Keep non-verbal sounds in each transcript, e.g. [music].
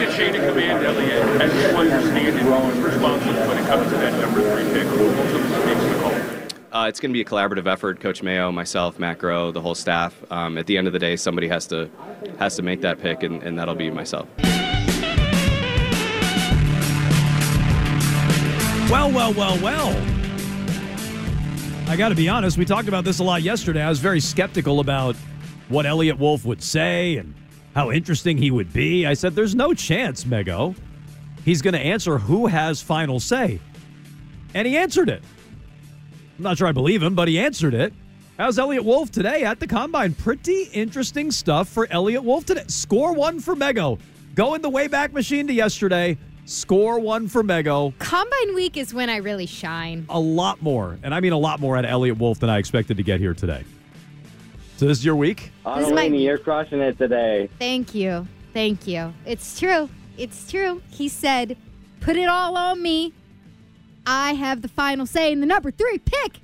The chain of command, Eliot, as you understand it, who's responsible when it comes to that number three pick? Who ultimately makes the call? Uh, it's going to be a collaborative effort. Coach Mayo, myself, Matt Groh, the whole staff. Um, at the end of the day, somebody has to has to make that pick, and, and that'll be myself. Well, well, well, well. I got to be honest, we talked about this a lot yesterday. I was very skeptical about what Eliot Wolf would say and how interesting he would be. I said, there's no chance, Mego. He's going to answer who has final say. And he answered it. I'm not sure I believe him, but he answered it. How's Eliot Wolf today at the combine? Pretty interesting stuff for Eliot Wolf today. Score one for Mego. Go in the Wayback Machine to yesterday. Score one for Mego. Combine week is when I really shine. A lot more, and I mean a lot more at Eliot Wolf than I expected to get here today. So this is your week? This is my- you're crushing it today. Thank you. Thank you. It's true. It's true. He said, put it all on me. I have the final say in the number three pick.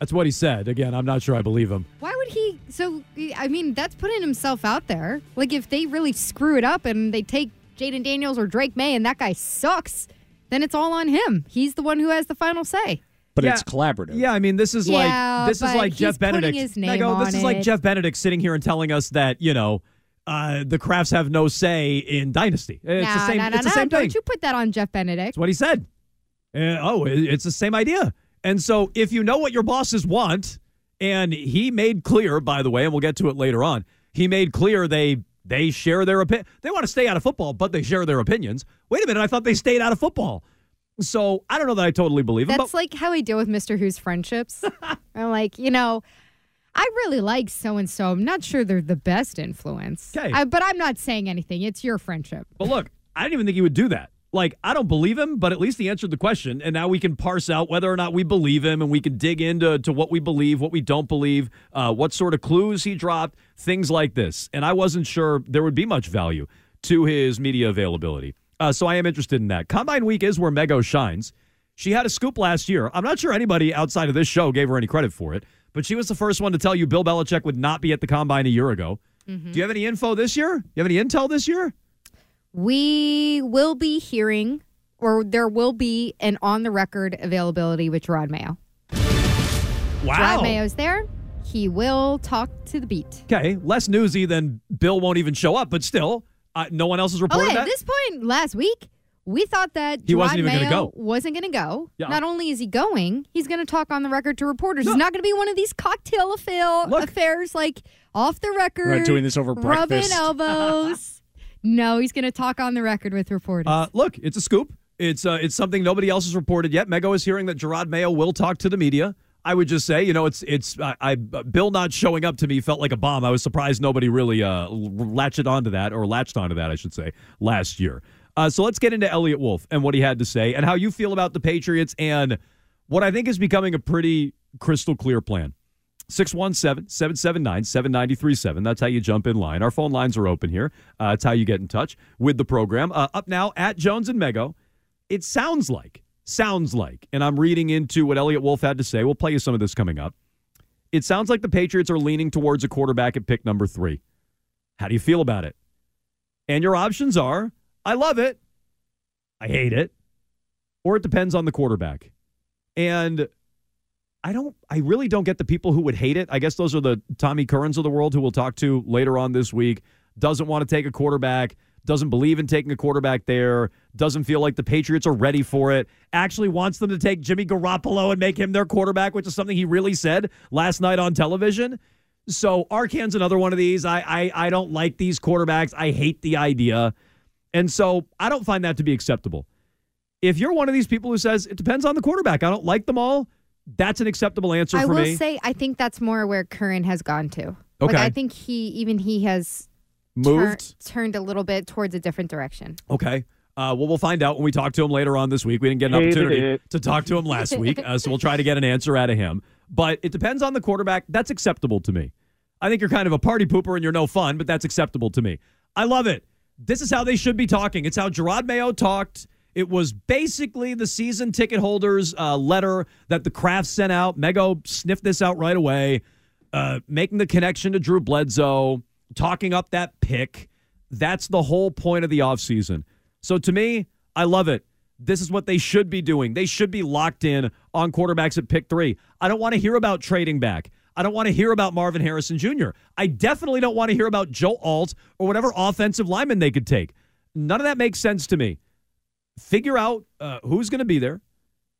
That's what he said. Again, I'm not sure I believe him. Why would he? So, I mean, that's putting himself out there. Like, if they really screw it up and they take Jayden Daniels or Drake Maye and that guy sucks, then it's all on him. He's the one who has the final say. But Yeah. it's collaborative. Yeah, I mean, this is Yeah, like this is like Jeff Benedict. his name Mego, this on is like. Jeff Benedict sitting here and telling us that you know uh, the Crafts have no say in Dynasty. It's the same. nah, nah, it's the nah. same Don't thing. you put that on Jeff Benedict. That's what he said. Uh, oh, it- it's the same idea. And so, if you know what your bosses want, and he made clear, by the way, and we'll get to it later on, he made clear they they share their opinion. They want to stay out of football, but they share their opinions. Wait a minute, I thought they stayed out of football. So I don't know that I totally believe him. That's but like how I deal with Mr. Who's friendships. [laughs] I'm like, you know, I really like so and so. I'm not sure they're the best influence. Okay. I, but I'm not saying anything. It's your friendship. But look, I didn't even think he would do that. Like, I don't believe him, but at least he answered the question. And now we can parse out whether or not we believe him and we can dig into to what we believe, what we don't believe, uh, what sort of clues he dropped, things like this. And I wasn't sure there would be much value to his media availability. Uh, so I am interested in that. Combine week is where Mego shines. She had a scoop last year. I'm not sure anybody outside of this show gave her any credit for it, but she was the first one to tell you Bill Belichick would not be at the combine a year ago. Mm-hmm. Do you have any info this year? Do You have any intel this year? We will be hearing, or there will be an on the record availability with Jerod Mayo. Wow. Jerod Mayo's there. He will talk to the beat. Okay, less newsy than Bill won't even show up, but still, uh, no one else has reported Okay, that. at this point last week, we thought that He wasn't Jerod even gonna Mayo go. Wasn't going to go. Yeah. Not only is he going, he's going to talk on the record to reporters. He's not going to be one of these cocktail affair, affairs like off the record. We're doing this over rubbing breakfast. elbows. [laughs] no, he's going to talk on the record with reporters. Uh, look, it's a scoop. It's uh, it's something nobody else has reported yet. Mego is hearing that Jerod Mayo will talk to the media. I would just say, you know, it's it's I, I Bill not showing up to me felt like a bomb. I was surprised nobody really uh, latched onto that or latched onto that, I should say, last year. Uh, so let's get into Eliot Wolf and what he had to say and how you feel about the Patriots and what I think is becoming a pretty crystal clear plan. 617 779 7937. That's how you jump in line. Our phone lines are open here. Uh, that's how you get in touch with the program. Uh, up now at Jones and Mego. It sounds like, sounds like, and I'm reading into what Eliot Wolf had to say. We'll play you some of this coming up. It sounds like the Patriots are leaning towards a quarterback at pick number three. How do you feel about it? And your options are I love it, I hate it, or it depends on the quarterback. And I don't, I really don't get the people who would hate it. I guess those are the Tommy Currans of the world who we'll talk to later on this week. Doesn't want to take a quarterback, doesn't believe in taking a quarterback there, doesn't feel like the Patriots are ready for it, actually wants them to take Jimmy Garoppolo and make him their quarterback, which is something he really said last night on television. So Arcand's another one of these. I, I I don't like these quarterbacks. I hate the idea. And so I don't find that to be acceptable. If you're one of these people who says it depends on the quarterback, I don't like them all, that's an acceptable answer I for will say, I think that's more where Curran has gone to. Okay. Like, I think he, even he has Moved. tur- turned a little bit towards a different direction. Okay. Uh, well, we'll find out when we talk to him later on this week. We didn't get an Hated opportunity it. to talk to him last week, uh, so we'll try to get an answer out of him. But it depends on the quarterback. That's acceptable to me. I think you're kind of a party pooper and you're no fun, but that's acceptable to me. I love it. This is how they should be talking. It's how Jerod Mayo talked. It was basically the season ticket holders' uh, letter that the Crafts sent out. Mego sniffed this out right away, uh, making the connection to Drew Bledsoe, talking up that pick. That's the whole point of the offseason. So to me, I love it. This is what they should be doing. They should be locked in on quarterbacks at pick three. I don't want to hear about trading back. I don't want to hear about Marvin Harrison Jr. I definitely don't want to hear about Joe Alt or whatever offensive lineman they could take. None of that makes sense to me. Figure out uh, who's going to be there.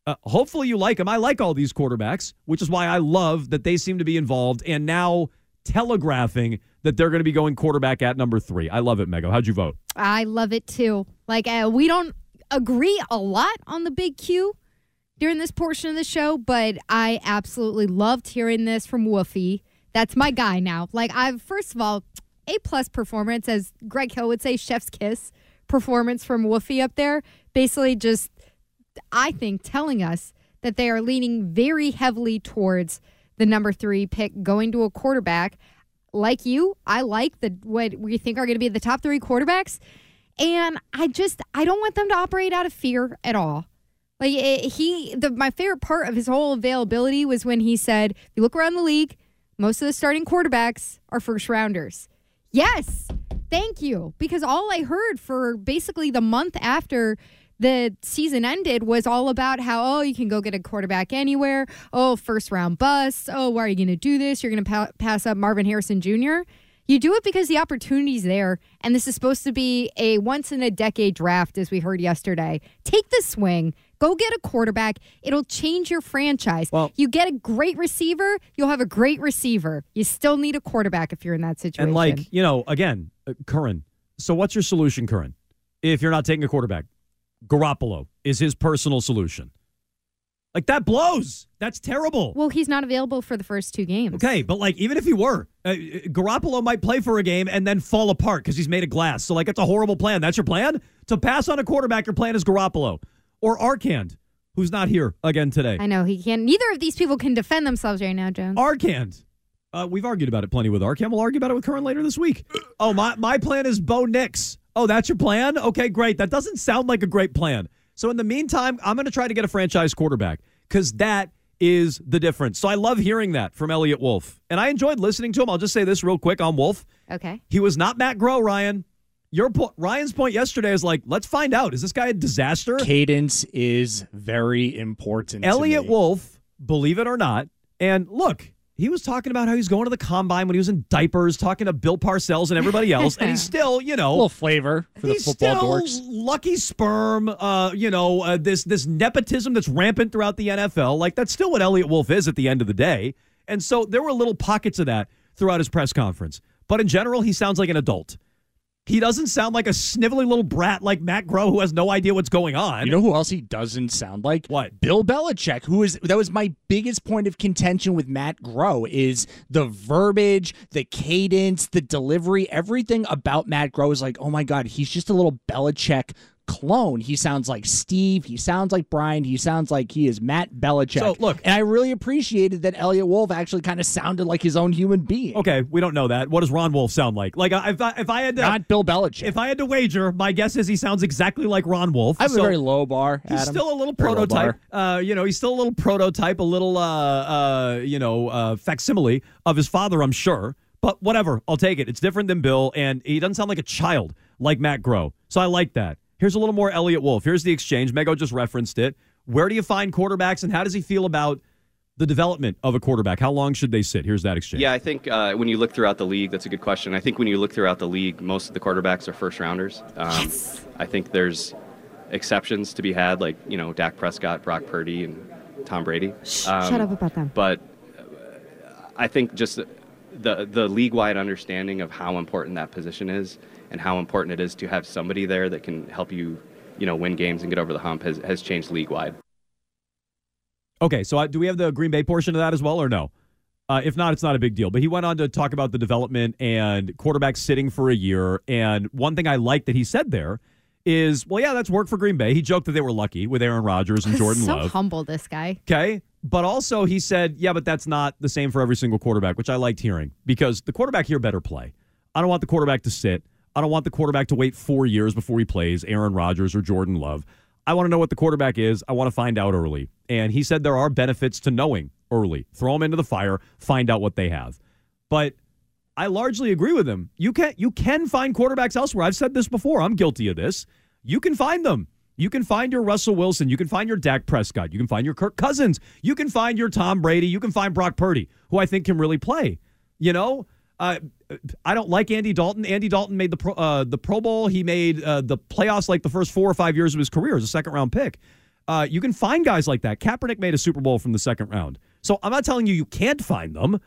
Uh, hopefully, you like them. I like all these quarterbacks, which is why I love that they seem to be involved and now telegraphing that they're going to be going quarterback at number three. I love it, Mego. How'd you vote? I love it too. Like, uh, we don't agree a lot on the big Q during this portion of the show, but I absolutely loved hearing this from Woofy. That's my guy now. Like, I've, first of all, A plus performance, as Greg Hill would say, chef's kiss performance from Woofy up there. Basically, just, I think, telling us that they are leaning very heavily towards the number three pick going to a quarterback. Like you, I like the what we think are going to be the top three quarterbacks. And I just I don't want them to operate out of fear at all. Like it, he, the my favorite part of his whole availability was when he said, "If you look around the league, most of the starting quarterbacks are first rounders." Yes, thank you, because all I heard for basically the month after the season ended was all about how oh you can go get a quarterback anywhere. Oh, first round bust. Oh, why are you going to do this? You're going to pa- pass up Marvin Harrison Jr. You do it because the opportunity's there, and this is supposed to be a once in a decade draft, as we heard yesterday. Take the swing, go get a quarterback. It'll change your franchise. Well- you get a great receiver, you'll have a great receiver. You still need a quarterback if you're in that situation. And like, you know, again, uh, Curran. So what's your solution, Curran? If you're not taking a quarterback, Garoppolo is his personal solution. Like that blows. That's terrible. well, he's not available for the first two games. Okay, but like even if he were, uh, Garoppolo might play for a game and then fall apart because he's made of glass. So like it's a horrible plan. That's your plan to pass on a quarterback. Your plan is Garoppolo or Arcand, who's not here again today. I know he can't. Neither of these people can defend themselves right now, Jones. Arcand. Uh, we've argued about it plenty with Arcand. We'll argue about it with Curran later this week. Oh, my, my plan is Bo Nix. Oh, that's your plan? Okay, great. That doesn't sound like a great plan. So in the meantime, I'm going to try to get a franchise quarterback because that is the difference. So I love hearing that from Eliot Wolf. And I enjoyed listening to him. I'll just say this real quick on Wolf. Okay. He was not Matt Groh, Ryan. Your po- Ryan's point yesterday is like, let's find out. Is this guy a disaster? Cadence is very important. to Eliot me. Wolf, believe it or not, and look, he was talking about how he was going to the combine when he was in diapers, talking to Bill Parcells and everybody [laughs] else, and he's still, you a know, little flavor for the football still dorks. lucky sperm. Uh, you know, uh, this this nepotism that's rampant throughout the NFL. Like that's still what Eliot Wolf is at the end of the day. And so there were little pockets of that throughout his press conference. But in general, he sounds like an adult. He doesn't sound like a snivelly little brat like Matt Groh who has no idea what's going on. You know who else he doesn't sound like? What? Bill Belichick, who is that was my biggest point of contention with Matt Groh is the verbiage, the cadence, the delivery, everything about Matt Groh is like, oh my god, he's just a little Belichick clone. He sounds like Steve. He sounds like Brian. He sounds like he is Matt Belichick. So, look- and I really appreciated that Eliot Wolf actually kind of sounded like his own human being. Okay, we don't know that. What does Ron Wolf sound like? Like, if I, if I had to, Not Bill Belichick. if I had to wager, my guess is he sounds exactly like Ron Wolf. I have So a very low bar. He's still a little Very prototype. Uh, you know, he's still a little prototype, a little, uh, uh, you know, uh, facsimile of his father, I'm sure. But whatever, I'll take it. It's different than Bill, and he doesn't sound like a child like Matt Groh. So I like that. Here's a little more Eliot Wolf. Here's the exchange. Mego just referenced it. Where do you find quarterbacks, and how does he feel about the development of a quarterback? How long should they sit? Here's that exchange. Yeah, I think uh, when you look throughout the league, that's a good question. I think when you look throughout the league, most of the quarterbacks are first rounders. Um, Yes. I think there's exceptions to be had, like you know Dak Prescott, Brock Purdy, and Tom Brady. Um, Shut up about them. But uh, I think just the the league wide understanding of how important that position is and how important it is to have somebody there that can help you, you know, win games and get over the hump has, has changed league wide. Okay, so uh, do we have the Green Bay portion of that as well, or no? Uh, if not, it's not a big deal. But he went on to talk about the development and quarterback sitting for a year. And one thing I like that he said there is, well, yeah, that's work for Green Bay. He joked that they were lucky with Aaron Rodgers and [laughs] Jordan so Love. humble, this guy. Okay. But also, he said, yeah, but that's not the same for every single quarterback, which I liked hearing because the quarterback here better play. I don't want the quarterback to sit. I don't want the quarterback to wait four years before he plays Aaron Rodgers or Jordan Love. I want to know what the quarterback is. I want to find out early. And he said there are benefits to knowing early. Throw them into the fire, find out what they have. But I largely agree with him. You can you can find quarterbacks elsewhere. I've said this before. I'm guilty of this. You can find them. You can find your Russell Wilson. You can find your Dak Prescott. You can find your Kirk Cousins. You can find your Tom Brady. You can find Brock Purdy, who I think can really play. You know, uh, I don't like Andy Dalton. Andy Dalton made the pro, uh, the Pro Bowl. He made uh, the playoffs like the first four or five years of his career as a second round pick. Uh, you can find guys like that. Kaepernick made a Super Bowl from the second round. So I'm not telling you you can't find them.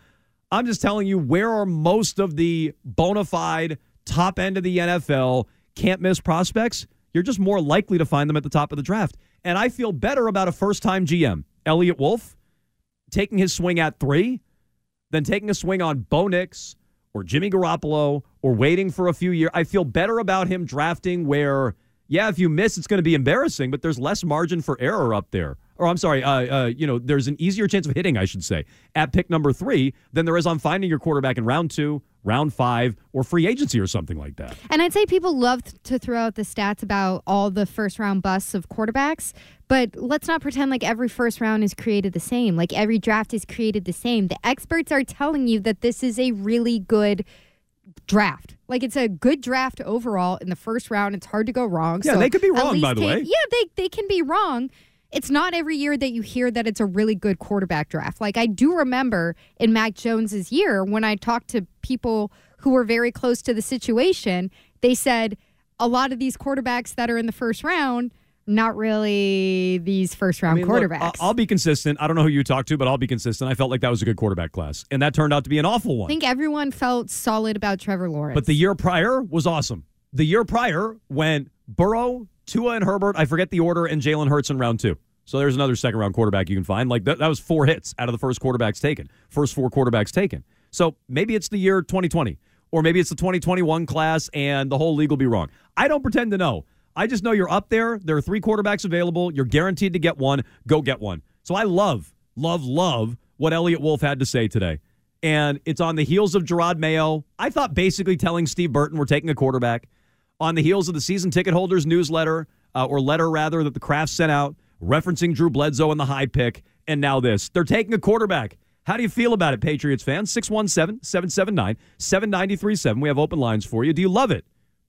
I'm just telling you where are most of the bona fide top end of the NFL can't miss prospects. You're just more likely to find them at the top of the draft. And I feel better about a first time GM, Eliot Wolf, taking his swing at three than taking a swing on Bo Nix or Jimmy Garoppolo or waiting for a few years. I feel better about him drafting where, yeah, if you miss, it's going to be embarrassing, but there's less margin for error up there. Or I'm sorry, uh, uh, you know, there's an easier chance of hitting, I should say, at pick number three than there is on finding your quarterback in round two, round five, or free agency or something like that. And I'd say people love to throw out the stats about all the first round busts of quarterbacks, but let's not pretend like every first round is created the same. Like every draft is created the same. The experts are telling you that this is a really good draft. Like it's a good draft overall in the first round. It's hard to go wrong. Yeah, So they could be wrong, by the way. Yeah, they they can be wrong. It's not every year that you hear that it's a really good quarterback draft. Like I do remember in Mac Jones's year when I talked to people who were very close to the situation, they said a lot of these quarterbacks that are in the first round not really these first round I mean, look, quarterbacks. I'll, I'll be consistent. I don't know who you talked to, but I'll be consistent. I felt like that was a good quarterback class, and that turned out to be an awful one. I think everyone felt solid about Trevor Lawrence. But the year prior was awesome. The year prior went Burrow, Tua, and Herbert. I forget the order, and Jalen Hurts in round two. So there's another second round quarterback you can find. Like that, that was four hits out of the first quarterbacks taken, first four quarterbacks taken. So maybe it's the year 2020, or maybe it's the 2021 class, and the whole league will be wrong. I don't pretend to know. I just know you're up there. There are three quarterbacks available. You're guaranteed to get one. Go get one. So I love, love, love what Eliot Wolf had to say today. And it's on the heels of Jerod Mayo. I thought basically telling Steve Burton we're taking a quarterback on the heels of the season ticket holders newsletter, uh, or letter rather, that the Crafts sent out referencing Drew Bledsoe and the high pick. And now this. They're taking a quarterback. How do you feel about it, Patriots fans? 617 779 7937. We have open lines for you. Do you love it?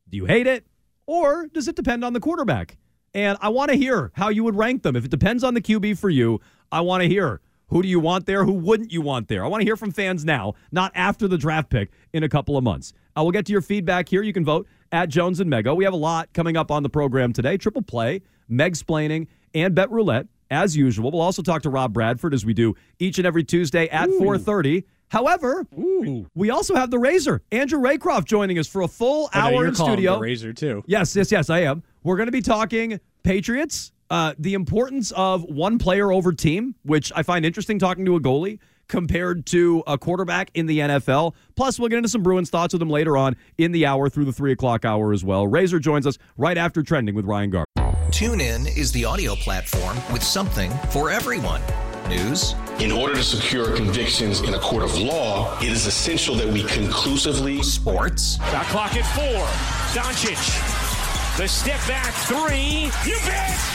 Do you hate it? Or does it depend on the quarterback? And I want to hear how you would rank them. If it depends on the QB for you, I want to hear who do you want there? Who wouldn't you want there? I want to hear from fans now, not after the draft pick in a couple of months. I will get to your feedback here. You can vote at Jones and Mego. We have a lot coming up on the program today. Triple play, Meg splaining, and bet roulette as usual. We'll also talk to Rob Bradford as we do each and every Tuesday at 4:30. However, we also have the Razor, Andrew Raycroft, joining us for a full Oh, no, hour you're in studio. the Razor too. Yes, yes, yes, I am. We're going to be talking Patriots, uh, the importance of one player over team, which I find interesting talking to a goalie compared to a quarterback in the NFL. Plus, we'll get into some Bruins thoughts with him later on in the hour through the three o'clock hour as well. Razor joins us right after trending with Ryan Gar. Tune in is the audio platform with something for everyone. News, In order to secure convictions in a court of law, it is essential that we conclusively sports, Shot clock at four. Doncic. The step back three. You bet.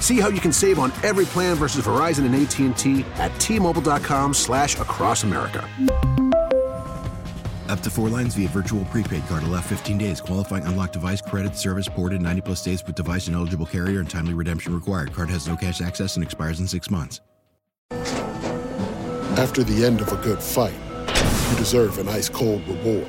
See how you can save on every plan versus Verizon and AT&T at T-Mobile.com slash across America. Up to four lines via virtual prepaid card. Allow 15 days. Qualifying unlocked device credit service ported 90 plus days with device and eligible carrier and timely redemption required. Card has no cash access and expires in six months. After the end of a good fight, you deserve an ice cold reward.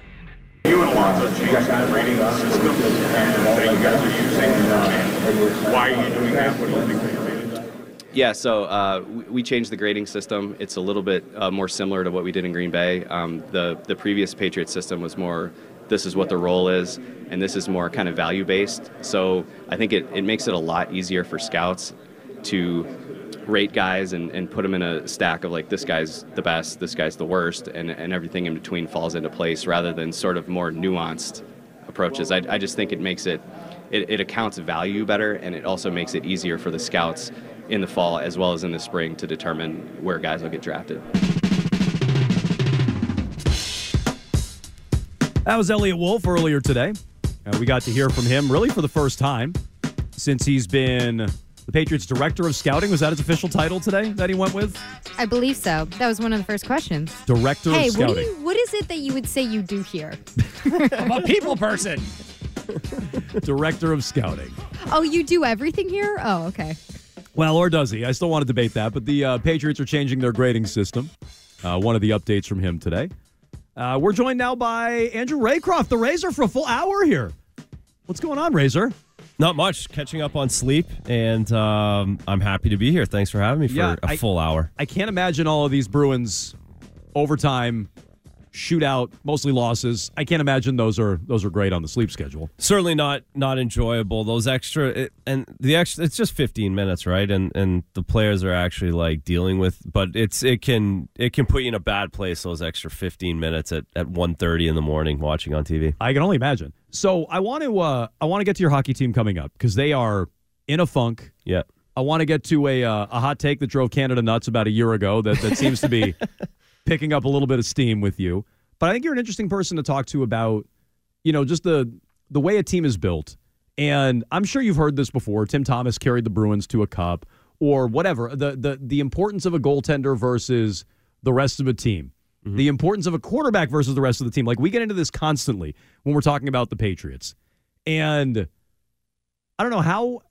You and Alonzo changed rating system and that you guys are using. And why are you doing that? What do you think? Yeah, so uh, we- we changed the grading system. It's a little bit uh, more similar to what we did in Green Bay. Um, the the previous Patriot system was more this is what the role is, and this is more kind of value based. So I think it, it makes it a lot easier for scouts to rate guys and, and put them in a stack of like this guy's the best, this guy's the worst, and, and everything in between falls into place rather than sort of more nuanced approaches. I, I just think it makes it, it, it accounts value better and it also makes it easier for the scouts in the fall as well as in the spring to determine where guys will get drafted. That was Eliot Wolf earlier today. Uh, we got to hear from him really for the first time since he's been the Patriots director of scouting. Was that his official title today that he went with? I believe so. That was one of the first questions. Director hey, of what, do scouting. you, what is it that you would say you do here? I'm a people person. [laughs] director of scouting. Oh, you do everything here? Oh, okay. Well, or does he? I still want to debate that. But the uh, Patriots are changing their grading system. Uh, one of the updates from him today. Uh, we're joined now by Andrew Raycroft, the Razor, for a full hour here. What's going on, Razor? Not much. Catching up on sleep, and um, I'm happy to be here. Thanks for having me for Yeah, a I- full hour. I can't imagine all of these Bruins overtime shootout, mostly losses. I can't imagine those are those are great on the sleep schedule. Certainly not not enjoyable. Those extra it, and the extra. It's just 15 minutes, right? And and the players are actually like dealing with, but it's it can it can put you in a bad place. Those extra 15 minutes at at 1:30 in the morning watching on TV. I can only imagine. So I want to uh, I want to get to your hockey team coming up because they are in a funk. Yeah. I want to get to a uh, a hot take that drove Canada nuts about a year ago that that seems to be [laughs] picking up a little bit of steam with you. But I think you're an interesting person to talk to about you know just the the way a team is built. And I'm sure you've heard this before. Tim Thomas carried the Bruins to a cup or whatever. The the the importance of a goaltender versus the rest of a team. Mm-hmm. The importance of a quarterback versus the rest of the team. Like we get into this constantly when we're talking about the Patriots. And I don't know how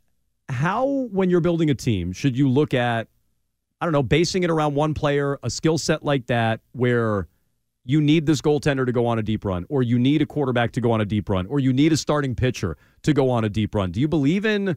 how when you're building a team should you look at I don't know, basing it around one player, a skill set like that where you need this goaltender to go on a deep run, or you need a quarterback to go on a deep run, or you need a starting pitcher to go on a deep run. Do you believe in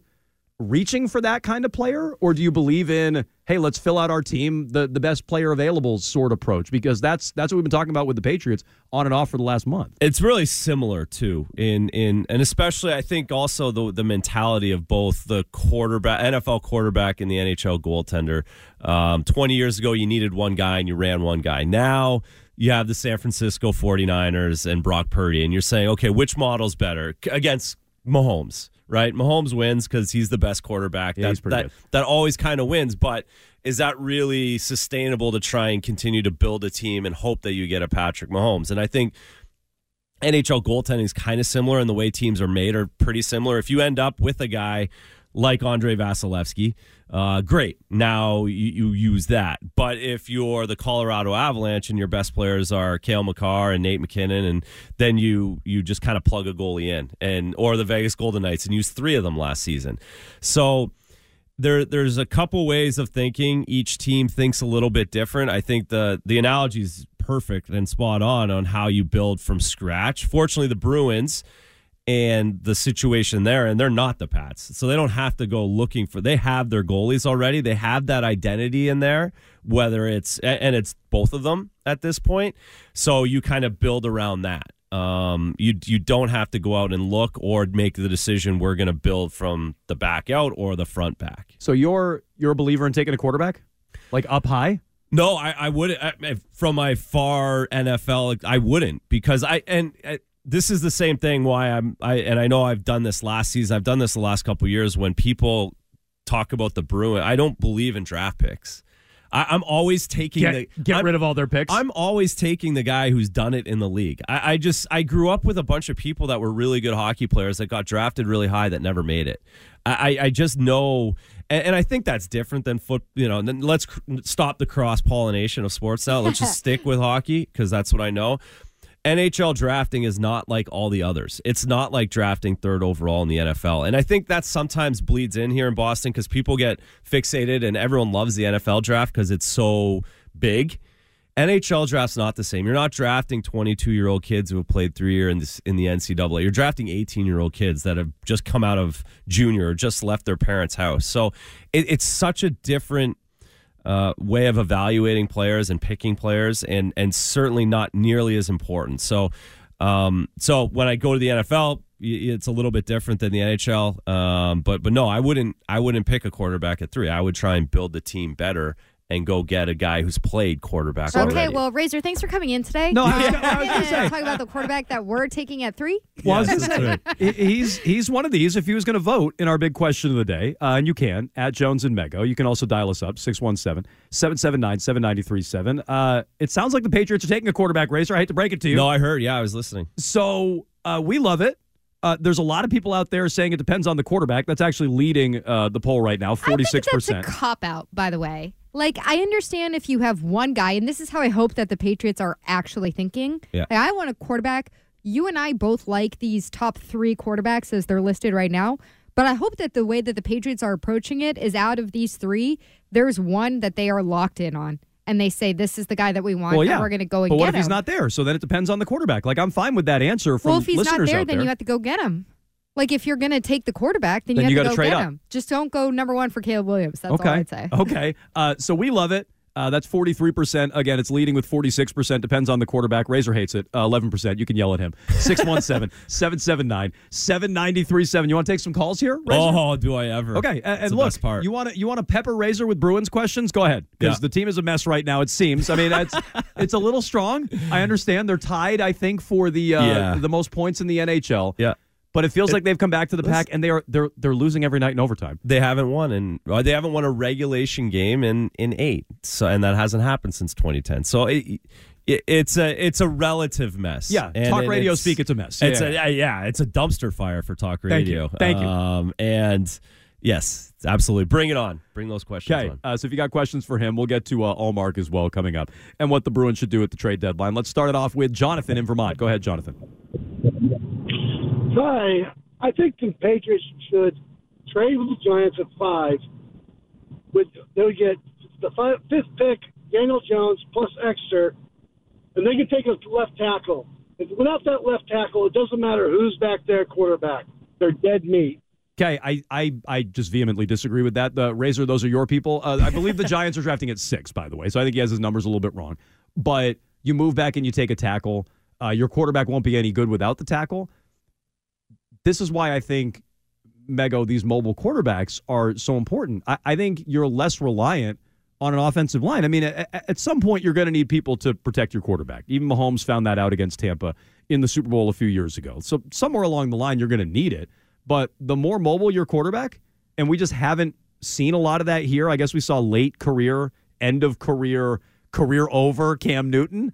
reaching for that kind of player, or do you believe in, hey, let's fill out our team, the the best player available sort of approach? Because that's that's what we've been talking about with the Patriots on and off for the last month. It's really similar too in in and especially I think also the the mentality of both the quarterback NFL quarterback and the NHL goaltender. Um, 20 years ago you needed one guy and you ran one guy. Now you have the San Francisco 49ers and Brock Purdy and you're saying, "Okay, which model's better against Mahomes?" Right? Mahomes wins cuz he's the best quarterback. Yeah, that he's pretty that, good. that always kind of wins, but is that really sustainable to try and continue to build a team and hope that you get a Patrick Mahomes? And I think NHL goaltending is kind of similar, and the way teams are made are pretty similar. If you end up with a guy like Andrei Vasilevskiy, uh, great. Now you, you use that. But if you're the Colorado Avalanche and your best players are Cale Makar and Nate MacKinnon, and then you you just kind of plug a goalie in, and or the Vegas Golden Knights and use three of them last season. So there there's a couple ways of thinking. Each team thinks a little bit different. I think the the analogy is perfect and spot on on how you build from scratch. Fortunately, the Bruins and the situation there, and they're not the Pats, so they don't have to go looking for. They have their goalies already. They have that identity in there, whether it's and it's both of them at this point. So you kind of build around that. Um, you you don't have to go out and look or make the decision. We're going to build from the back out or the front back. So you're you're a believer in taking a quarterback, like up high. No, I, I would I, from my far NFL. I wouldn't because I and. I, this is the same thing why I'm I and I know I've done this last season. I've done this the last couple years when people talk about the Bruin. I don't believe in draft picks. I, am always taking get, the get I'm, rid of all their picks. I'm always taking the guy who's done it in the league. I, I, just I grew up with a bunch of people that were really good hockey players that got drafted really high that never made it. I, I just know, and, and I think that's different than foot. You know, let's cr- stop the cross pollination of sports now. Let's just [laughs] stick with hockey because that's what I know. NHL drafting is not like all the others. It's not like drafting third overall in the NFL. And I think that sometimes bleeds in here in Boston because people get fixated and everyone loves the NFL draft because it's so big. NHL draft's not the same. You're not drafting 22 year old kids who have played three years in, in the NCAA. You're drafting 18 year old kids that have just come out of junior or just left their parents' house. So it, it's such a different uh, way of evaluating players and picking players, and and certainly not nearly as important. So, um, so when I go to the NFL, it's a little bit different than the NHL. Um, but but no, I wouldn't I wouldn't pick a quarterback at three. I would try and build the team better and go get a guy who's played quarterback. Okay, already. well, Razor, thanks for coming in today. No, I was, gonna- I was gonna say. talk about the quarterback that we're taking at three. [laughs] Well, I was Yes, gonna say, he's he's one of these. If he was going to vote in our big question of the day, uh, and you can at Jones and Mego, you can also dial us up 617-779-7937. Uh, it sounds like the Patriots are taking a quarterback Razor. I hate to break it to you. No, I heard. Yeah, I was listening. So uh, we love it. Uh, there's a lot of people out there saying it depends on the quarterback. That's actually leading uh, the poll right now, forty six That's a percent. cop out, by the way. Like, I understand if you have one guy, and this is how I hope that the Patriots are actually thinking. Yeah. Like, I want a quarterback. You and I both like these top three quarterbacks as they're listed right now. But I hope that the way that the Patriots are approaching it is out of these three, there's one that they are locked in on. And they say, this is the guy that we want, Well, and yeah, we're going to go and but what get if he's him. not there? So then it depends on the quarterback. Like I'm fine with that answer from well, if he's not listeners there, then there. you have to go get him. Like, if you're going to take the quarterback, then, Then you you have to gotta go trade get up. him. Just don't go number one for Caleb Williams. That's okay. all I'd say. Okay. [laughs] Uh, so we love it. Uh, that's 43%. Again, it's leading with 46%. Depends on the quarterback. Razor hates it. Uh, 11%. You can yell at him. 617 [laughs] 779 7937. You want to take some calls here? Razor? Oh, do I ever? Okay, and, and look, part. you want to you want to pepper Razor with Bruins questions? Go ahead, because Yeah. the team is a mess right now. It seems. I mean, it's [laughs] it's a little strong. I understand they're tied. I think for the uh, Yeah. the most points in the NHL. Yeah. But it feels like they've come back to the pack, and they are they're they're losing every night in overtime. They haven't won, and they haven't won a regulation game in in eight. So, and that hasn't happened since 2010. So it, it, it's a it's a relative mess. Yeah, And talk radio it's- speak, it's a mess. It's Yeah. a yeah, it's a dumpster fire for talk Thank you. radio. Thank you. Um, and yes, absolutely, bring it on. Bring those questions Okay, uh, so if you got questions for him, we'll get to uh, Allmark as well coming up, and what the Bruins should do at the trade deadline. Let's start it off with Jonathan in Vermont. Go ahead, Jonathan. Hi. I think the Patriots should trade with the Giants at five. With they would get the five, fifth pick, Daniel Jones plus extra, and they can take a left tackle. If, without that left tackle, it doesn't matter who's back there, quarterback. They're dead meat. Okay, I, I, I just vehemently disagree with that. The Razor, those are your people. Uh, I believe the [laughs] Giants are drafting at six, by the way. So I think he has his numbers a little bit wrong. But you move back and you take a tackle. Uh, your quarterback won't be any good without the tackle. This is why I think Mego, these mobile quarterbacks are so important. I, I think you're less reliant on an offensive line. I mean, at, at some point, you're going to need people to protect your quarterback. Even Mahomes found that out against Tampa in the Super Bowl a few years ago. So somewhere along the line, you're going to need it. But the more mobile your quarterback, and we just haven't seen a lot of that here. I guess we saw late career, end of career, career over Cam Newton.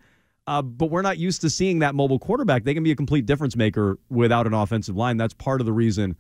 Uh, but we're not used to seeing that mobile quarterback. They can be a complete difference maker without an offensive line. That's part of the reason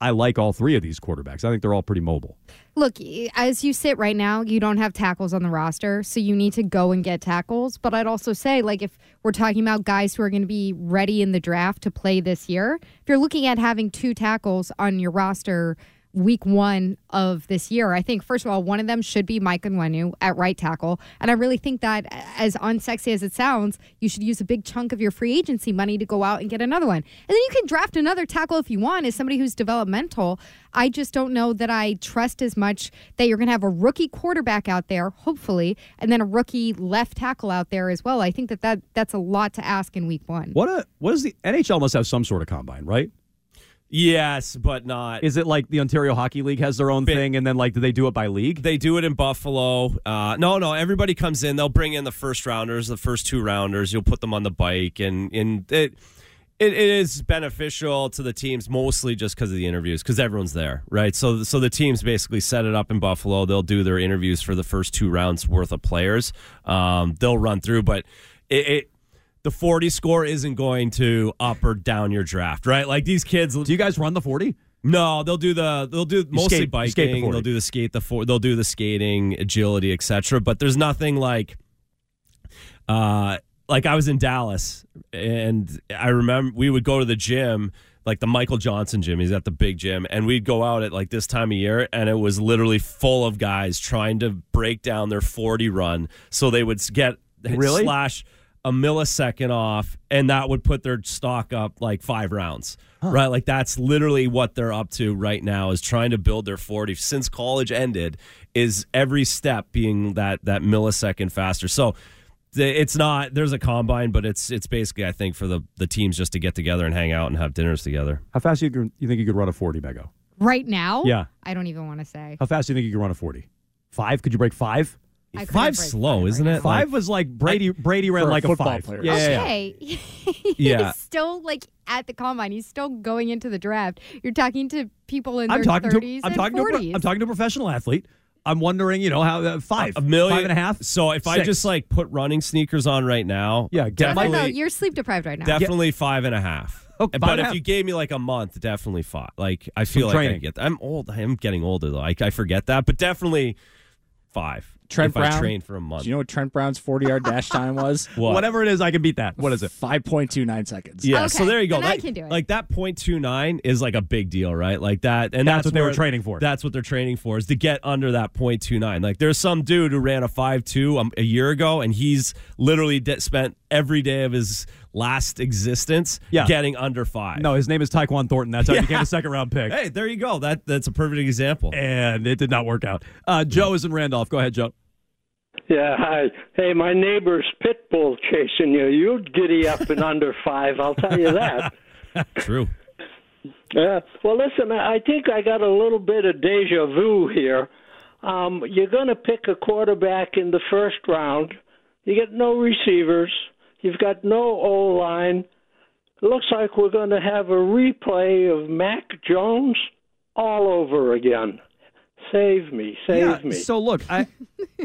I like all three of these quarterbacks. I think they're all pretty mobile. Look, as you sit right now, you don't have tackles on the roster, so you need to go and get tackles. But I'd also say, like, if we're talking about guys who are going to be ready in the draft to play this year, if you're looking at having two tackles on your roster week one of this year. I think, first of all, one of them should be Mike Onwenu at right tackle. And I really think that, as unsexy as it sounds, you should use a big chunk of your free agency money to go out and get another one. And then you can draft another tackle if you want as somebody who's developmental. I just don't know that I trust as much that you're going to have a rookie quarterback out there, hopefully, and then a rookie left tackle out there as well. I think that, that that's a lot to ask in week one. What a what is the NHL must have some sort of combine, right? Yes, but not. Is it like the Ontario Hockey League has their own thing, and then like do they do it by league? They do it in Buffalo. Uh, no, no, everybody comes in. They'll bring in the first rounders, the first two rounders. You'll put them on the bike, and and it it, it is beneficial to the teams mostly just because of the interviews, because everyone's there, right? So so the teams basically set it up in Buffalo. They'll do their interviews for the first two rounds worth of players. Um, they'll run through, but it, it the 40 score isn't going to up or down your draft, right? Like these kids. Do you guys run the 40? No, they'll do the they'll do mostly skate- you skate the biking. 40. They'll do the skate the four. They'll do the skating, agility, etc. But there's nothing like, uh, like I was in Dallas and I remember we would go to the gym. Like the Michael Johnson gym, he's at the big gym, and we'd go out at like this time of year, and it was literally full of guys trying to break down their forty run, so they would get Really? slash a millisecond off, and that would put their stock up like five rounds. Right, like that's literally what they're up to right now is trying to build their 40 since college ended is every step being that that millisecond faster. So it's not there's a combine, but it's it's basically I think for the the teams just to get together and hang out and have dinners together. How fast you could- you think you could run a 40, Mego? Right now? Yeah. I don't even want to say. How fast do you think you could run a 40? Five? Could you break five? I couldn't Five's break slow, isn't it? Five Like- was like Brady. Brady ran For a like a football five. player. Yeah, yeah, [laughs] yeah. Okay. Yeah. He's still like at the combine. He's still going into the draft. You're talking to people in I'm their talking 30s to I'm and talking to a, 40s. pro- I'm talking to a professional athlete. I'm wondering, you know, how uh, five, a million five and a half. So if I just like put running sneakers on right now, Yeah, get my- Well, no, definitely you're sleep deprived right now. definitely five and a half. [laughs] Oh, five but if half. you gave me like a month, definitely five. Like I feel Some like I training. get. I'm old. I am getting older though. I, I forget that, but definitely five. Trent if Brown. I train for a month. Do you know what Trent Brown's 40 yard dash time was? [laughs] What? Whatever it is, I can beat that. What is it? 5.29 seconds. Yeah, so there you go. then I can do it. Like that point two nine is like a big deal, right? Like that, and That's that's, what they were training for. That's what they're training for is to get under that point two nine. Like there's some dude who ran a five two um, a year ago, and he's literally de- spent every day of his last existence Yeah. getting under five. No, his name is Tyquan Thornton. That's how he became a [laughs] second round pick. Hey, there you go. That that's a perfect example. And it did not work out. Uh, Joe is in Randolph. Go ahead, Joe. Yeah, hi. Hey, my neighbor's pit bull chasing you. You'd giddy up in [laughs] under five, I'll tell you that. [laughs] True. Yeah. Well, listen, I I think I got a little bit of deja vu here. Um, you're going to pick a quarterback in the first round. You get no receivers. You've got no O line. Looks like we're going to have a replay of Mac Jones all over again. Save me, save yeah, me. So look, I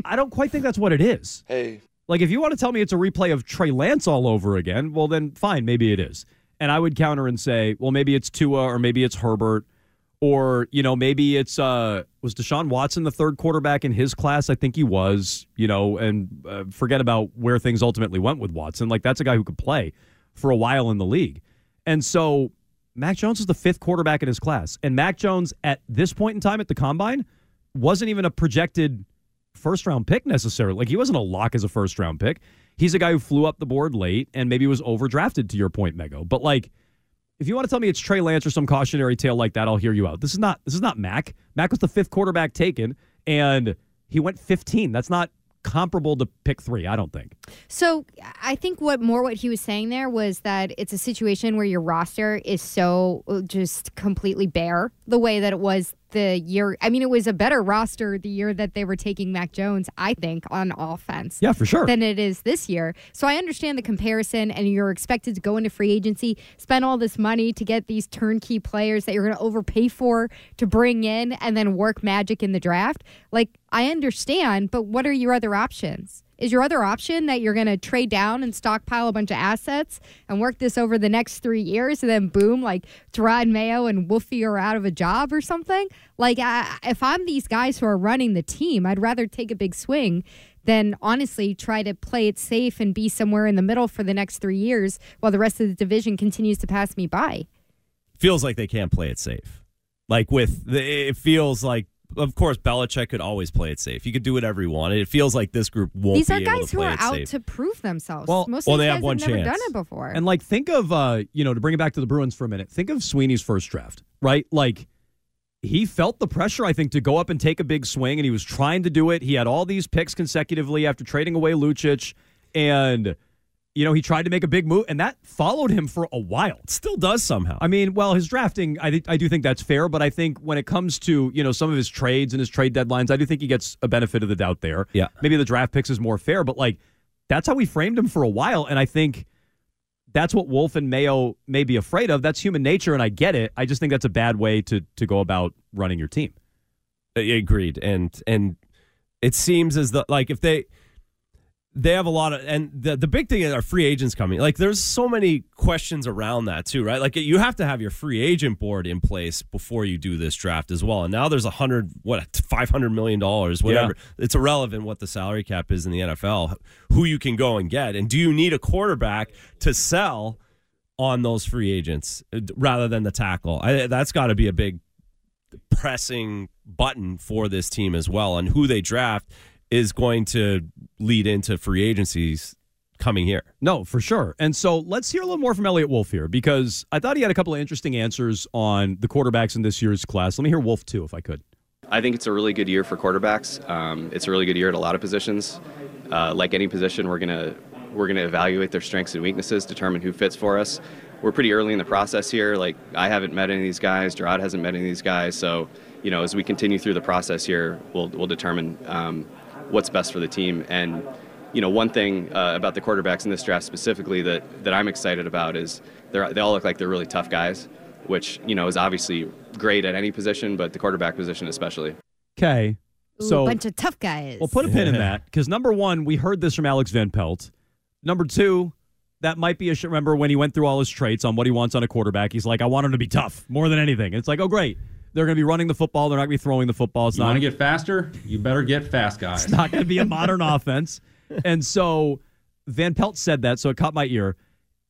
I don't quite think that's what it is. Hey, Like if you want to tell me it's a replay of Trey Lance all over again, well then fine, maybe it is. And I would counter and say, well maybe it's Tua or maybe it's Herbert or you know maybe it's uh was Deshaun Watson the third quarterback in his class? I think he was, you know, and uh, forget about where things ultimately went with Watson. Like that's a guy who could play for a while in the league. And so Mac Jones is the fifth quarterback in his class. And Mac Jones at this point in time at the combine wasn't even a projected first round pick necessarily. Like he wasn't a lock as a first round pick. He's a guy who flew up the board late and maybe was overdrafted to your point, Mego. But like if you want to tell me it's Trey Lance or some cautionary tale like that, I'll hear you out. This is not this is not Mac. Mac was the fifth quarterback taken and he went 15. That's not comparable to pick 3, I don't think. So I think what more what he was saying there was that it's a situation where your roster is so uh, just completely bare the way that it was the year. I mean, it was a better roster the year that they were taking Mac Jones, I think, on offense. Yeah, for sure. Than it is this year. So I understand the comparison, and you're expected to go into free agency, spend all this money to get these turnkey players that you're going to overpay for to bring in, and then work magic in the draft. Like, I understand, but what are your other options? Is your other option that you're going to trade down and stockpile a bunch of assets and work this over the next three years and then boom, like Jerod Mayo and Wolfie are out of a job or something? Like, I, if I'm these guys who are running the team, I'd rather take a big swing than honestly try to play it safe and be somewhere in the middle for the next three years while the rest of the division continues to pass me by. Feels like they can't play it safe. Like with the, it feels like. Of course, Belichick could always play it safe. He could do whatever he wanted. It feels like this group won't These be are able guys to who play are it out safe. to prove themselves. Well- Most well, of they these have guys one have never done it before. And like, think of uh, you know, to bring it back to the Bruins for a minute. Think of Sweeney's first draft, right? Like, he felt the pressure, I think, to go up and take a big swing, and he was trying to do it. He had all these picks consecutively after trading away Lucic, and you know, he tried to make a big move, and that followed him for a while. Still does somehow. I mean, well, his drafting, I think, I do think that's fair, but I think when it comes to you know some of his trades and his trade deadlines, I do think he gets a benefit of the doubt there. Yeah. maybe the draft picks is more fair, but like that's how we framed him for a while, and I think that's what Wolf and Mayo may be afraid of. That's human nature, and I get it. I just think that's a bad way to to go about running your team. Agreed, and and it seems as though like if they they have a lot of and the the big thing is our free agents coming. Like there's so many questions around that too, right? Like you have to have your free agent board in place before you do this draft as well. And now there's a hundred what five hundred million dollars, whatever. It's irrelevant what the salary cap is in the NFL, who you can go and get, and do you need a quarterback to sell on those free agents uh, rather than the tackle? I, that's got to be a big pressing button for this team as well. And who they draft is going to lead into free agencies coming here. No, for sure. And so let's hear a little more from Eliot Wolf here because I thought he had a couple of interesting answers on the quarterbacks in this year's class. Let me hear Wolf too, if I could. I think it's a really good year for quarterbacks. Um, it's a really good year at a lot of positions. Uh, like any position, we're gonna we're gonna evaluate their strengths and weaknesses, determine who fits for us. We're pretty early in the process here. Like I haven't met any of these guys. Jerod hasn't met any of these guys. So you know, as we continue through the process here, we'll we'll determine um, what's best for the team. And you know, one thing uh, about the quarterbacks in this draft specifically that that I'm excited about is they they all look like they're really tough guys, which you know is obviously great at any position, but the quarterback position especially. Okay. Ooh, So bunch of tough guys. Well, put a pin in that because number one, we heard this from Alex Van Pelt. Number two, that might be a sh- remember when he went through all his traits on what he wants on a quarterback. He's like, I want him to be tough more than anything. It's like, oh great, they're going to be running the football. They're not going to be throwing the football. It's You not want to get faster? You better get fast guys. It's not going to be a modern [laughs] offense. And so Van Pelt said that, so it caught my ear.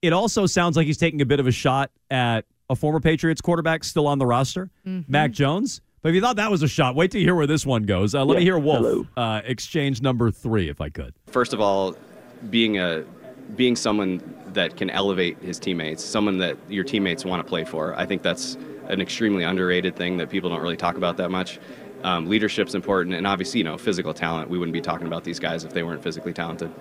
It also sounds like he's taking a bit of a shot at a former Patriots quarterback still on the roster, Mac Jones. But if you thought that was a shot, wait to hear where this one goes. Uh, let me hear Wolf uh, exchange number three, if I could. First of all, being a being someone that can elevate his teammates, someone that your teammates want to play for. I think that's an extremely underrated thing that people don't really talk about that much. Um, leadership's important, and obviously, you know, physical talent. We wouldn't be talking about these guys if they weren't physically talented.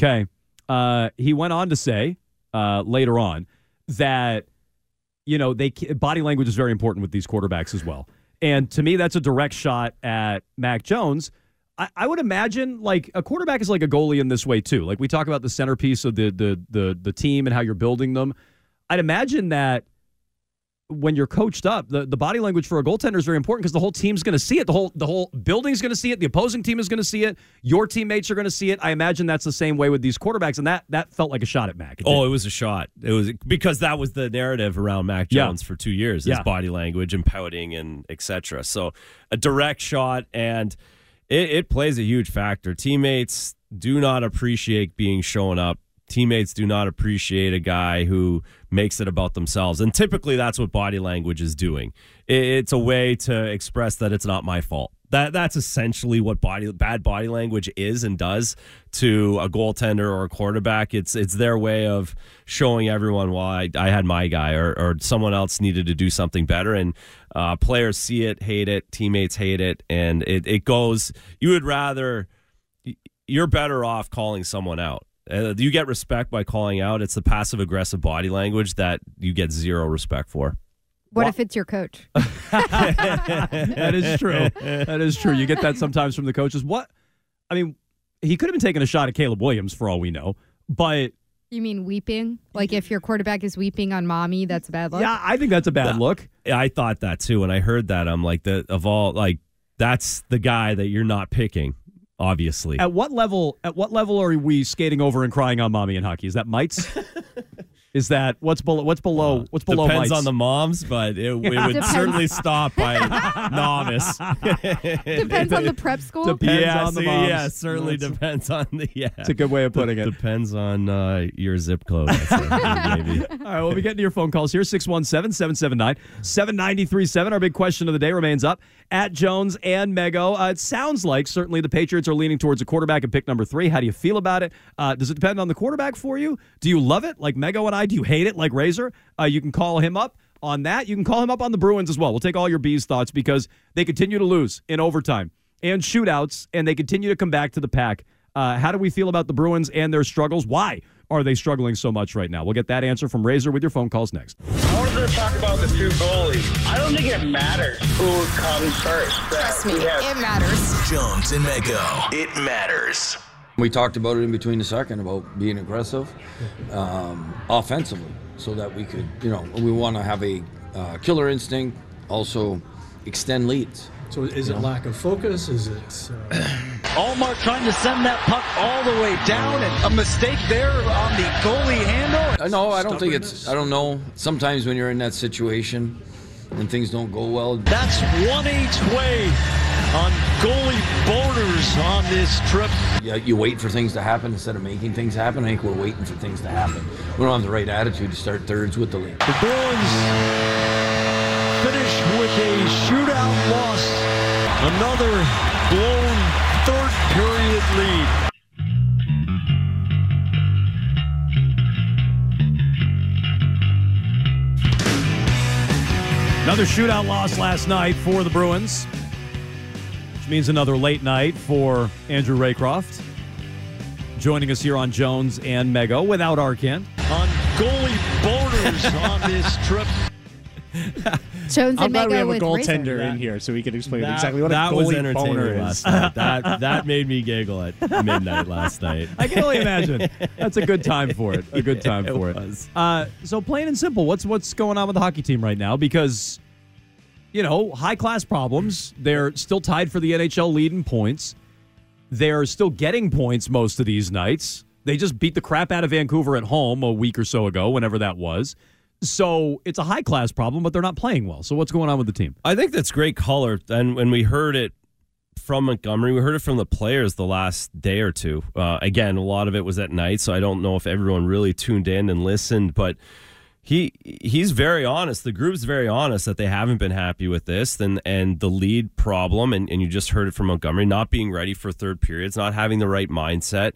Okay. Uh, he went on to say uh, later on that you know they body language is very important with these quarterbacks as well. And to me, that's a direct shot at Mac Jones. I, I would imagine like a quarterback is like a goalie in this way too. Like we talk about the centerpiece of the the the the team and how you're building them. I'd imagine that when you're coached up, the, the body language for a goaltender is very important because the whole team's going to see it. The whole the whole building's going to see it. The opposing team is going to see it. Your teammates are going to see it. I imagine that's the same way with these quarterbacks, and that that felt like a shot at Mac. It Oh, did. it was a shot. It was because that was the narrative around Mac Yeah. Jones for two years. His Yeah. body language and pouting and etc. So a direct shot, and it, it plays a huge factor. Teammates do not appreciate being shown up. Teammates do not appreciate a guy who makes it about themselves, and typically that's what body language is doing. It's a way to express that it's not my fault. That that's essentially what body bad body language is and does to a goaltender or a quarterback. It's it's their way of showing everyone why I, I had my guy or, or someone else needed to do something better. And uh, players see it, hate it, teammates hate it, and it, it goes. You would rather you're better off calling someone out. Uh, you get respect by calling out. It's the passive aggressive body language that you get zero respect for. What if it's your coach? [laughs] that is true. That is true. You get that sometimes from the coaches. What? I mean, he could have been taking a shot at Caleb Williams for all we know, but You mean weeping? Like if your quarterback is weeping on mommy, that's a bad luck. yeah, I think that's a bad look. I thought that too. When I heard that, I'm like, the of all like that's the guy that you're not picking. Obviously, At what level? At what level are we skating over and crying on mommy in hockey? Is that mites? [laughs] Is that what's below? What's below? What's below? Depends mites? on the moms, but it, it would Depends. certainly stop by [laughs] novice. Depends on the prep school. Depends yeah, on the see, moms. yeah, certainly That's- depends on the yeah. It's a good way of putting it. Depends on uh, your zip code. I'd say, maybe. [laughs] All right, well, we get to your phone calls here 617 779 7937. Our big question of the day remains up at Jones and Mego. Uh, it sounds like certainly the Patriots are leaning towards a quarterback at pick number three. How do you feel about it? Uh, does it depend on the quarterback for you? Do you love it like Mego and I? Do you hate it like Razor? Uh, you can call him up on that. You can call him up on the Bruins as well. We'll take all your Bees thoughts because they continue to lose in overtime and shootouts, and they continue to come back to the pack. Uh, how do we feel about the Bruins and their struggles? Why are they struggling so much right now? We'll get that answer from Razor with your phone calls next. I wanted to talk about the two goalies. I don't think it matters who comes first. Trust me, it matters. Jones and Mego. It matters. We talked about it in between the second about being aggressive um, offensively so that we could, you know, we want to have a uh, killer instinct, also extend leads. So is it know? lack of focus? Is it? Uh, Ullmark trying to send that puck all the way down, and a mistake there on the goalie handle. No, I don't think it's. I don't know. Sometimes when you're in that situation and things don't go well, That's one each way on goalie boners on this trip. Yeah, you wait for things to happen instead of making things happen. I think we're waiting for things to happen. We don't have the right attitude to start thirds with the lead. The Bruins finish with a shootout loss. Another blown third period lead. Another shootout loss last night for the Bruins, which means another late night for Andrew Raycroft. Joining us here on Jones and Mego without Arcand. On goalie boners on this trip. [laughs] Jones I'm and glad we have a with goaltender Razor. in here so we can explain That- exactly what that a was goalie entertaining boner is. last night. [laughs] That that made me giggle at midnight last night. I can only imagine. That's a good time for it. A good [laughs] time it for it. was. Uh, so plain and simple, what's what's going on with the hockey team right now? Because you know, high class problems. They're still tied for the NHL lead in points. They're still getting points most of these nights. They just beat the crap out of Vancouver at home a week or so ago, whenever that was. So it's a high class problem, but they're not playing well. So what's going on with the team? I think that's great color. And when we heard it from Montgomery, we heard it from the players the last day or two. Uh, again, a lot of it was at night, so I don't know if everyone really tuned in and listened, but he he's very honest. The group's very honest that they haven't been happy with this and and the lead problem and, and you just heard it from Montgomery, not being ready for third periods, not having the right mindset,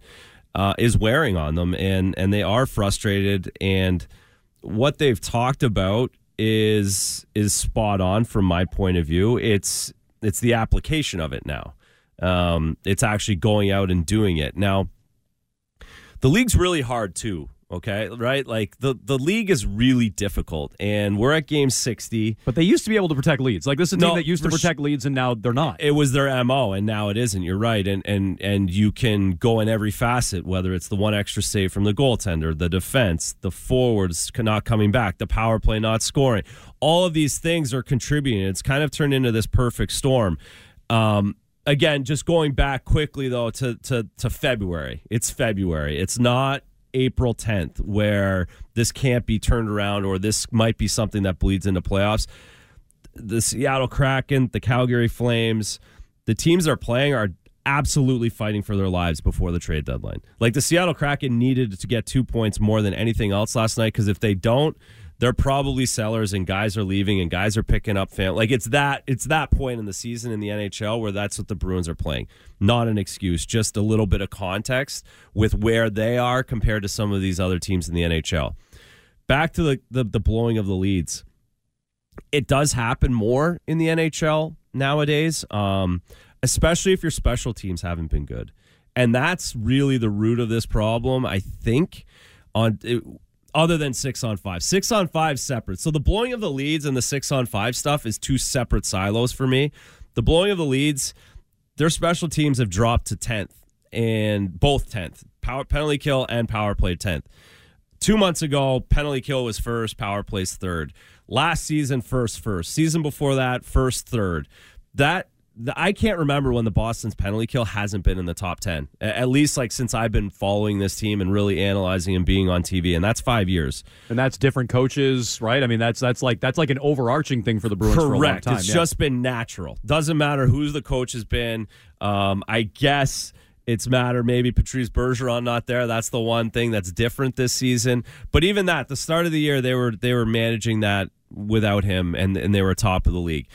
uh, is wearing on them and and they are frustrated and what they've talked about is is spot on from my point of view. It's it's the application of it now. Um, it's actually going out and doing it now. The league's really hard too. Okay, right? Like the the league is really difficult, and we're at game sixty. But they used to be able to protect leads. Like this is a team No, that used to protect leads, and now they're not. It was their mo, and now it isn't. You're right, and and and you can go in every facet, whether it's the one extra save from the goaltender, the defense, the forwards not coming back, the power play not scoring. All of these things are contributing. It's kind of turned into this perfect storm. Um, again, just going back quickly though to to to February. It's February. It's not April 10th where this can't be turned around or this might be something that bleeds into playoffs. The Seattle Kraken, the Calgary Flames, the teams they're playing are absolutely fighting for their lives before the trade deadline. Like the Seattle Kraken needed to get 2 points more than anything else last night cuz if they don't they're probably sellers and guys are leaving and guys are picking up fam like it's that it's that point in the season in the NHL where that's what the Bruins are playing. Not an excuse, just a little bit of context with where they are compared to some of these other teams in the NHL. Back to the the, the blowing of the leads. It does happen more in the NHL nowadays, um, especially if your special teams haven't been good, and that's really the root of this problem. I think on. It, other than six on five. Six on five separate. So the blowing of the leads and the six on five stuff is two separate silos for me. The blowing of the leads, their special teams have dropped to 10th and both 10th. Power penalty kill and power play 10th. Two months ago, penalty kill was first, power plays third. Last season, first, first. Season before that, first, third. That the, I can't remember when the Boston's penalty kill hasn't been in the top 10. At least like since I've been following this team and really analyzing and being on TV and that's 5 years. And that's different coaches, right? I mean, that's that's like that's like an overarching thing for the Bruins for a long Correct. time. It's yeah. just been natural. Doesn't matter who the coach has been. Um, I guess it's matter maybe Patrice Bergeron not there. That's the one thing that's different this season. But even that, the start of the year, they were they were managing that without him, and and they were top of the league.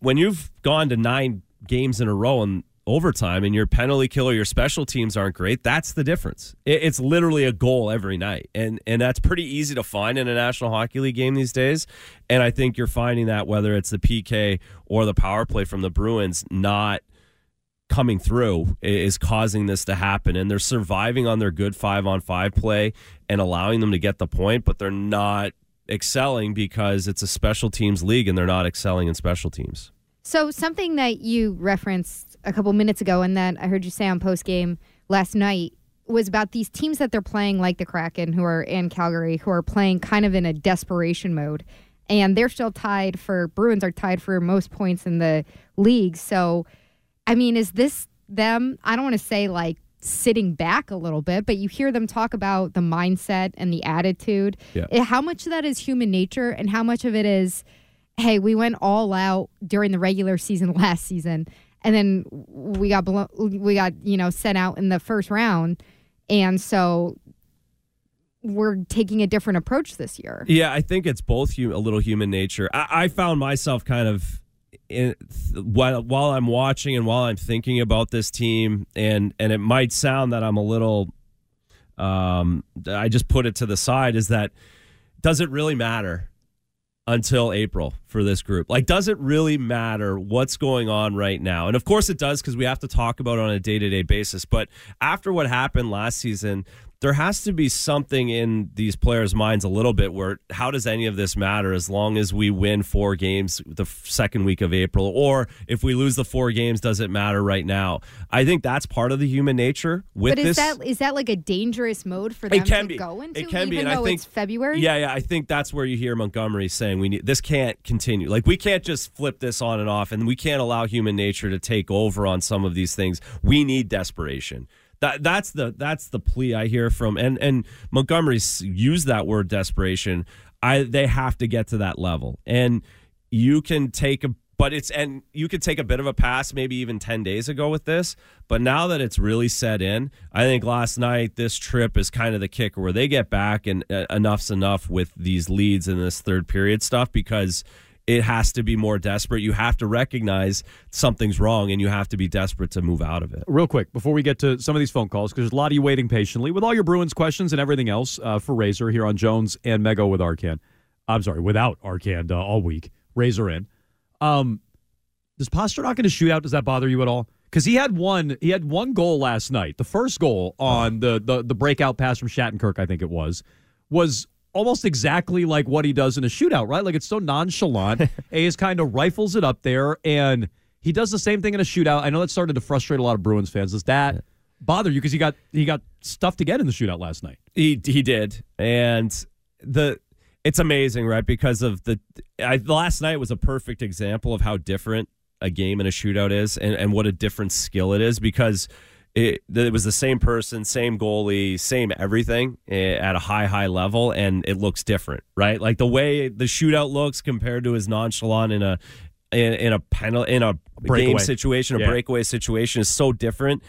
When you've gone to nine games in a row and overtime and your penalty killer your special teams aren't great that's the difference. It's literally a goal every night. And and that's pretty easy to find in a national hockey league game these days. And i think you're finding that whether it's the pk or the power play from the bruins not coming through is causing this to happen. And they're surviving on their good 5 on 5 play and allowing them to get the point but they're not excelling because it's a special teams league and they're not excelling in special teams So something that you referenced a couple minutes ago, and that I heard you say on post game last night, was about these teams that they're playing, like the Kraken, who are in Calgary, who are playing kind of in a desperation mode, and they're still tied for Bruins are tied for most points in the league. So, I mean, is this them? I don't want to say like sitting back a little bit, but you hear them talk about the mindset and the attitude. Yeah. Eh, How much of that is human nature, and how much of it is hey, we went all out during the regular season [laughs] last season, and then we got blo- we got you know sent out in the first round, and so we're taking a different approach this year. Yeah, I think it's both hu- a little human nature. I, I found myself kind of in, while while I'm watching and while I'm thinking about this team, and and it might sound that I'm a little. Um, I just put it to the side. Is that does it really matter until April for this group? Like, does it really matter what's going on right now? And of course, it does because we have to talk about it on a day to day basis. But after what happened last season, there has to be something in these players' minds a little bit where how does any of this matter as long as we win four games the second week of April, or if we lose the four games, does it matter right now? I think that's part of the human nature with but is this. that is that like a dangerous mode for them It can to be. go into, It can even be, and though I think it's February? Yeah, yeah. I think that's where you hear Montgomery saying we need this can't continue. Like we can't just flip this on and off, and we can't allow human nature to take over on some of these things. We need desperation. That that's the that's the plea I hear from and and Montgomery's used that word desperation. I they have to get to that level, and you can take a but it's and you could take a bit of a pass maybe even 10 days ago with this but now that it's really set in i think last night this trip is kind of the kicker where they get back and uh, enough's enough with these leads in this third period stuff because it has to be more desperate you have to recognize something's wrong and you have to be desperate to move out of it Real quick, before we get to some of these phone calls, because there's a lot of you waiting patiently with all your Bruins questions and everything else uh, for Razor here on Jones and Mego with Arcand. I'm sorry, without Arcand uh, all week. Razor in. Um, does going to shoot out? Does that bother you at all? Because he had one, he had one goal last night. The first goal on the the the breakout pass from Shattenkirk, I think it was, was almost exactly like what he does in a shootout, right? Like it's so nonchalant. [laughs] Hayes kind of rifles it up there, and he does the same thing in a shootout. I know that started to frustrate a lot of Bruins fans. Does that bother you? Because he got he got stuff to get in the shootout last night. He he did, and the it's amazing, right? Because of the I, last night was a perfect example of how different a game in a shootout is, and, and what a different skill it is. Because it, it was the same person, same goalie, same everything eh, at a high high level, and it looks different, right? Like the way the shootout looks compared to his nonchalant in a in, in a penal in a Breakaway. game situation, a Yeah. breakaway situation is so different.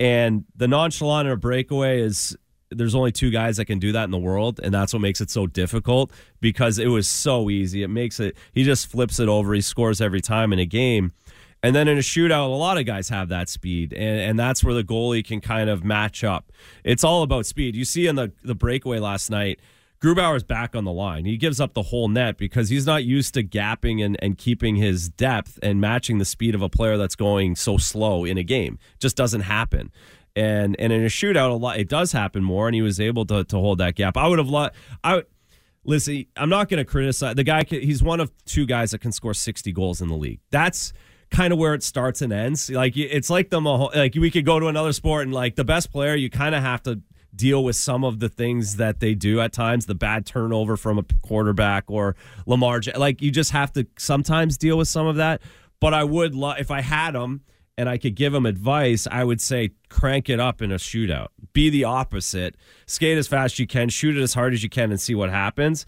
And the nonchalant in a breakaway is there's only two guys that can do that in the world, and that's what makes it so difficult because it was so easy. It makes it he just flips it over, he scores every time in a game. And then in a shootout, a lot of guys have that speed, and, and that's where the goalie can kind of match up. It's all about speed. You see in the, the breakaway last night, Grubauer's back on the line. He gives up the whole net because he's not used to gapping and, and keeping his depth and matching the speed of a player that's going so slow in a game. Just doesn't happen. And and in a shootout, a lot it does happen more, and he was able to, to hold that gap. I would have loved. I listen. I'm not going to criticize the guy. He's one of two guys that can score 60 goals in the league. That's kind of where it starts and ends. Like it's like the like we could go to another sport and like the best player, you kind of have to deal with some of the things that they do at times, the bad turnover from a quarterback or Lamar. Like you just have to sometimes deal with some of that. But I would love if I had him and I could give him advice, I would say crank it up in a shootout. Be the opposite. Skate as fast as you can, shoot it as hard as you can, and see what happens.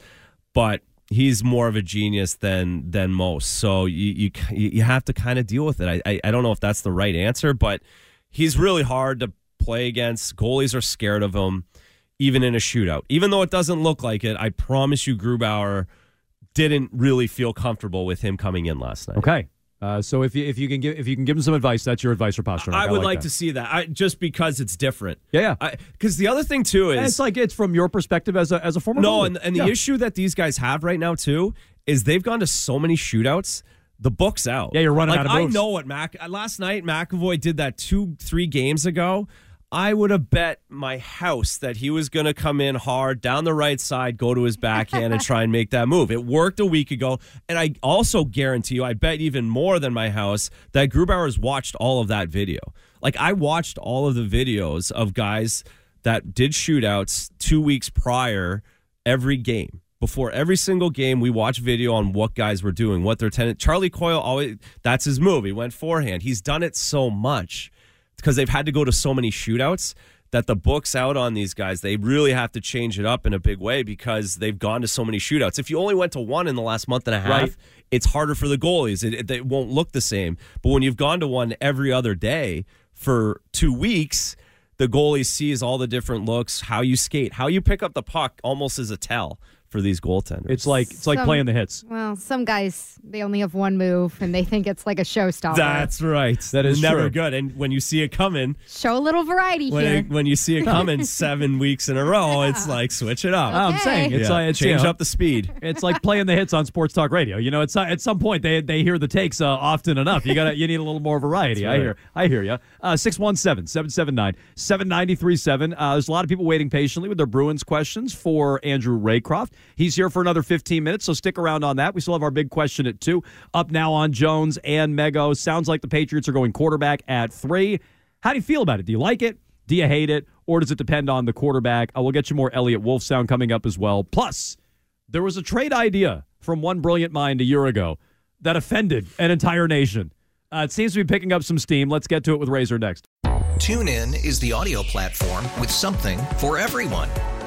But he's more of a genius than than most. So you you you have to kind of deal with it. I, I I don't know if that's the right answer, but he's really hard to play against. Goalies are scared of him, even in a shootout. Even though it doesn't look like it, I promise you, Grubauer didn't really feel comfortable with him coming in last night. Okay. Uh, so if you if you can give if you can give him some advice, that's your advice for Pastrnak. I would like, that. to see that, I, just because it's different. Yeah, yeah. Because the other thing too is And it's like it's from your perspective as a as a former. no, and, and the Yeah. issue that these guys have right now too is they've gone to so many shootouts. The book's out. Yeah, you're running like, out of I know what Mac last night. McAvoy did that two, three games ago. I would have bet my house that he was going to come in hard down the right side, go to his backhand, and [laughs] try and make that move. It worked a week ago, and I also guarantee you, I bet even more than my house that Grubauer's watched all of that video. Like I watched all of the videos of guys that did shootouts two weeks prior every game. Before every single game, we watch video on what guys were doing, what their tenant. Charlie Coyle always that's his move. He went forehand. He's done it so much because they've had to go to so many shootouts that the book's out on these guys. They really have to change it up in a big way because they've gone to so many shootouts. If you only went to one in the last month and a half, Right. it's harder for the goalies. It, it, it won't look the same. But when you've gone to one every other day for two weeks, the goalie sees all the different looks, how you skate, how you pick up the puck almost as a tell for these goaltenders. It's like it's like Some- playing the hits. Well, some guys they only have one move and they think it's like a showstopper. That's right. That is never true. good. And when you see it coming, Show a little variety when here. it, when you see it [laughs] coming seven weeks in a row, it's like switch it up. I'm saying it's Yeah, like it's, change you know, up the speed. [laughs] It's like playing the hits on sports talk radio. You know, it's at some point they they hear the takes uh, often enough. You got to you need a little more variety. That's I hear I hear you. Uh 617-779-7937. Uh there's a lot of people waiting patiently with their Bruins questions for Andrew Raycroft. He's here for another 15 minutes, so stick around on that. We still have our big question at 2. Up now on Jones and Mego. Sounds like the Patriots are going quarterback at 3. How do you feel about it? Do you like it? Do you hate it? Or does it depend on the quarterback? Uh, we'll get you more Eliot Wolf sound coming up as well. Plus, there was a trade idea from one brilliant mind a year ago that offended an entire nation. Uh, it seems to be picking up some steam. Let's get to it with Razor next. Tune in is the audio platform with something for everyone.